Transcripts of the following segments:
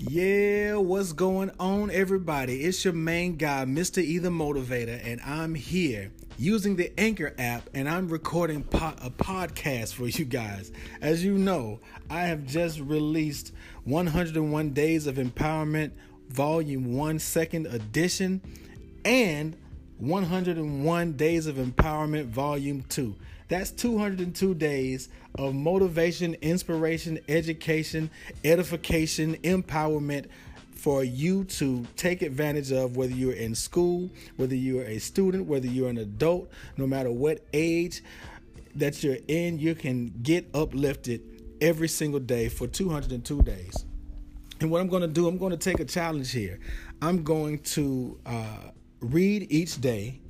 Yeah, what's going on, everybody? It's your main guy, Mr. E the Motivator, and I'm here using the Anchor app and I'm recording po- a podcast for you guys. As you know, I have just released 101 Days of Empowerment, Volume 1, Second Edition, and 101 Days of Empowerment, Volume 2. That's 202 days of motivation, inspiration, education, edification, empowerment for you to take advantage of whether you're in school, whether you're a student, whether you're an adult, no matter what age that you're in, you can get uplifted every single day for 202 days. And what I'm going to do, I'm going to take a challenge here. I'm going to uh, read each day,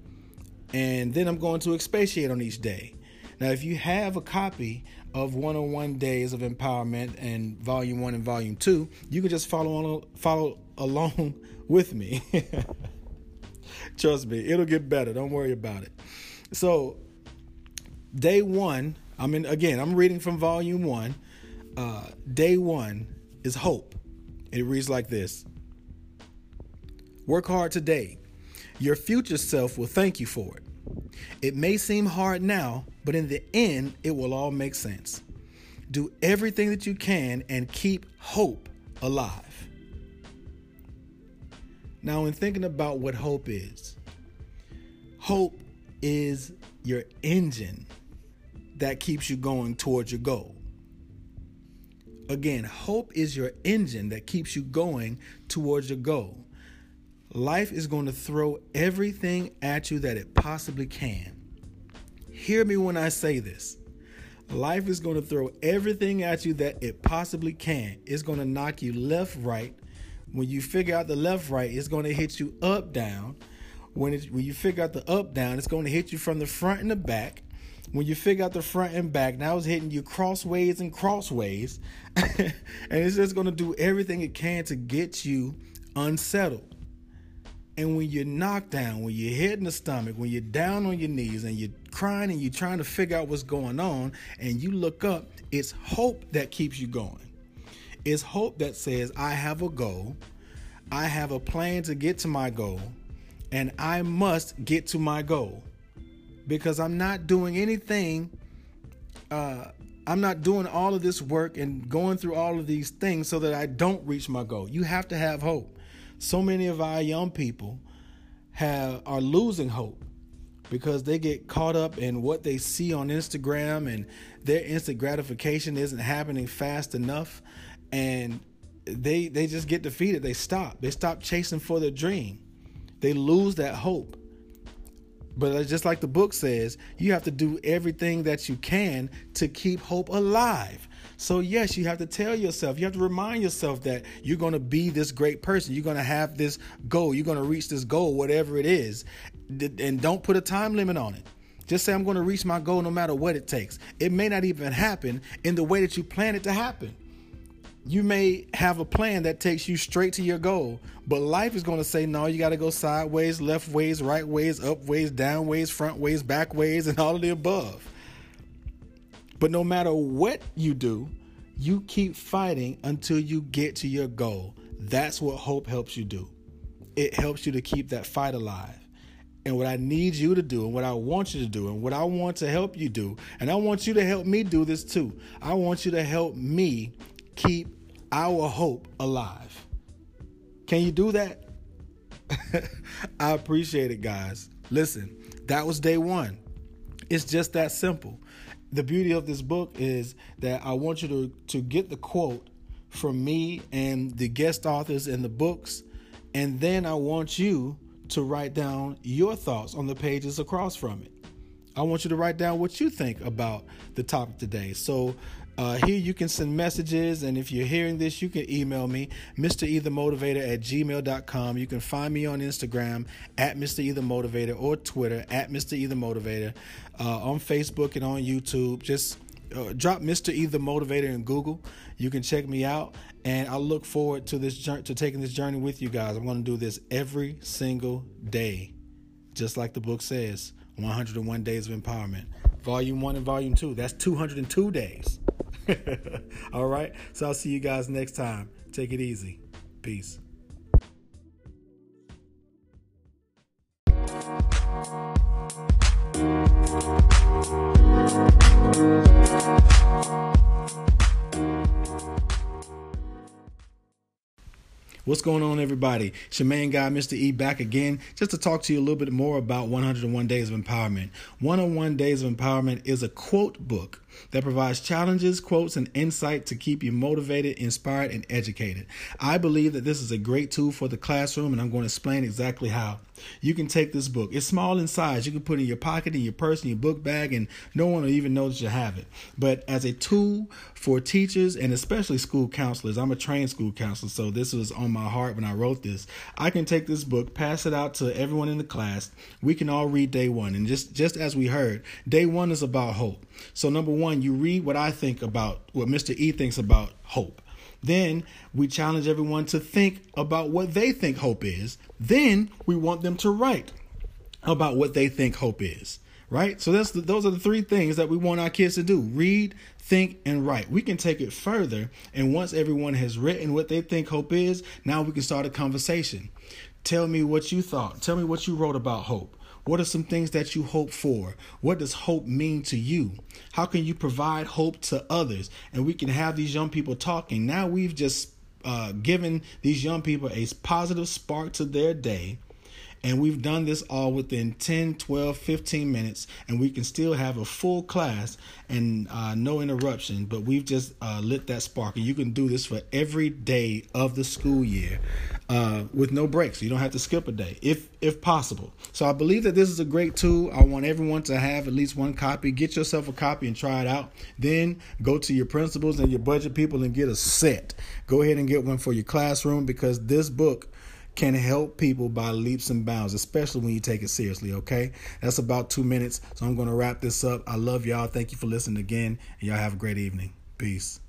and then I'm going to expatiate on each day. Now, if you have a copy of 101 Days of Empowerment and Volume 1 and Volume 2, you can just follow on, follow along with me. Trust me, it'll get better. Don't worry about it. So, day 1, I mean again, I'm reading from Volume 1. Uh, day 1 is hope. It reads like this. Work hard today. Your future self will thank you for it. It may seem hard now, but in the end, it will all make sense. Do everything that you can and keep hope alive. Now, in thinking about what hope is, hope is your engine that keeps you going towards your goal. Again, hope is your engine that keeps you going towards your goal. Life is going to throw everything at you that it possibly can. Hear me when I say this. Life is going to throw everything at you that it possibly can. It's going to knock you left, right. When you figure out the left, right, it's going to hit you up, down. When, it, when you figure out the up, down, it's going to hit you from the front and the back. When you figure out the front and back, now it's hitting you crossways and crossways. and it's just going to do everything it can to get you unsettled. And when you're knocked down, when you're hit in the stomach, when you're down on your knees and you're crying and you're trying to figure out what's going on, and you look up, it's hope that keeps you going. It's hope that says, I have a goal, I have a plan to get to my goal, and I must get to my goal. Because I'm not doing anything, uh, I'm not doing all of this work and going through all of these things so that I don't reach my goal. You have to have hope so many of our young people have are losing hope because they get caught up in what they see on Instagram and their instant gratification isn't happening fast enough. And they they just get defeated. They stop. They stop chasing for their dream. They lose that hope but just like the book says you have to do everything that you can to keep hope alive so, yes, you have to tell yourself, you have to remind yourself that you're going to be this great person. You're going to have this goal. You're going to reach this goal, whatever it is. And don't put a time limit on it. Just say, I'm going to reach my goal no matter what it takes. It may not even happen in the way that you plan it to happen. You may have a plan that takes you straight to your goal, but life is going to say, no, you got to go sideways, left ways, right ways, up ways, down ways, front ways, back ways, and all of the above. But no matter what you do, you keep fighting until you get to your goal. That's what hope helps you do. It helps you to keep that fight alive. And what I need you to do, and what I want you to do, and what I want to help you do, and I want you to help me do this too. I want you to help me keep our hope alive. Can you do that? I appreciate it, guys. Listen, that was day one. It's just that simple the beauty of this book is that I want you to, to get the quote from me and the guest authors in the books, and then I want you to write down your thoughts on the pages across from it. I want you to write down what you think about the topic today. So uh, here you can send messages, and if you're hearing this, you can email me, Mr. Either Motivator at gmail.com. You can find me on Instagram at Mr. Either Motivator or Twitter at Mr. Either Motivator, uh, on Facebook and on YouTube. Just uh, drop Mr. Either Motivator in Google. You can check me out, and I look forward to this to taking this journey with you guys. I'm going to do this every single day, just like the book says. 101 Days of Empowerment, Volume 1 and Volume 2. That's 202 days. All right. So I'll see you guys next time. Take it easy. Peace. What's going on, everybody? Main guy, Mr. E, back again just to talk to you a little bit more about 101 Days of Empowerment. 101 Days of Empowerment is a quote book that provides challenges, quotes, and insight to keep you motivated, inspired, and educated. I believe that this is a great tool for the classroom, and I'm going to explain exactly how. You can take this book. It's small in size. You can put it in your pocket, in your purse, in your book bag, and no one will even know that you have it. But as a tool for teachers and especially school counselors, I'm a trained school counselor, so this was on my heart when I wrote this. I can take this book, pass it out to everyone in the class. We can all read day one. And just, just as we heard, day one is about hope. So, number one, you read what I think about, what Mr. E thinks about hope. Then we challenge everyone to think about what they think hope is. Then we want them to write about what they think hope is. Right? So that's the, those are the three things that we want our kids to do. Read, think, and write. We can take it further. And once everyone has written what they think hope is, now we can start a conversation. Tell me what you thought. Tell me what you wrote about hope. What are some things that you hope for? What does hope mean to you? How can you provide hope to others? And we can have these young people talking. Now we've just uh, given these young people a positive spark to their day and we've done this all within 10, 12, 15 minutes, and we can still have a full class and uh, no interruption. But we've just uh, lit that spark, and you can do this for every day of the school year uh, with no breaks. You don't have to skip a day, if if possible. So I believe that this is a great tool. I want everyone to have at least one copy. Get yourself a copy and try it out. Then go to your principals and your budget people and get a set. Go ahead and get one for your classroom because this book can help people by leaps and bounds, especially when you take it seriously, okay? That's about two minutes. So I'm going to wrap this up. I love y'all. Thank you for listening again. And y'all have a great evening. Peace.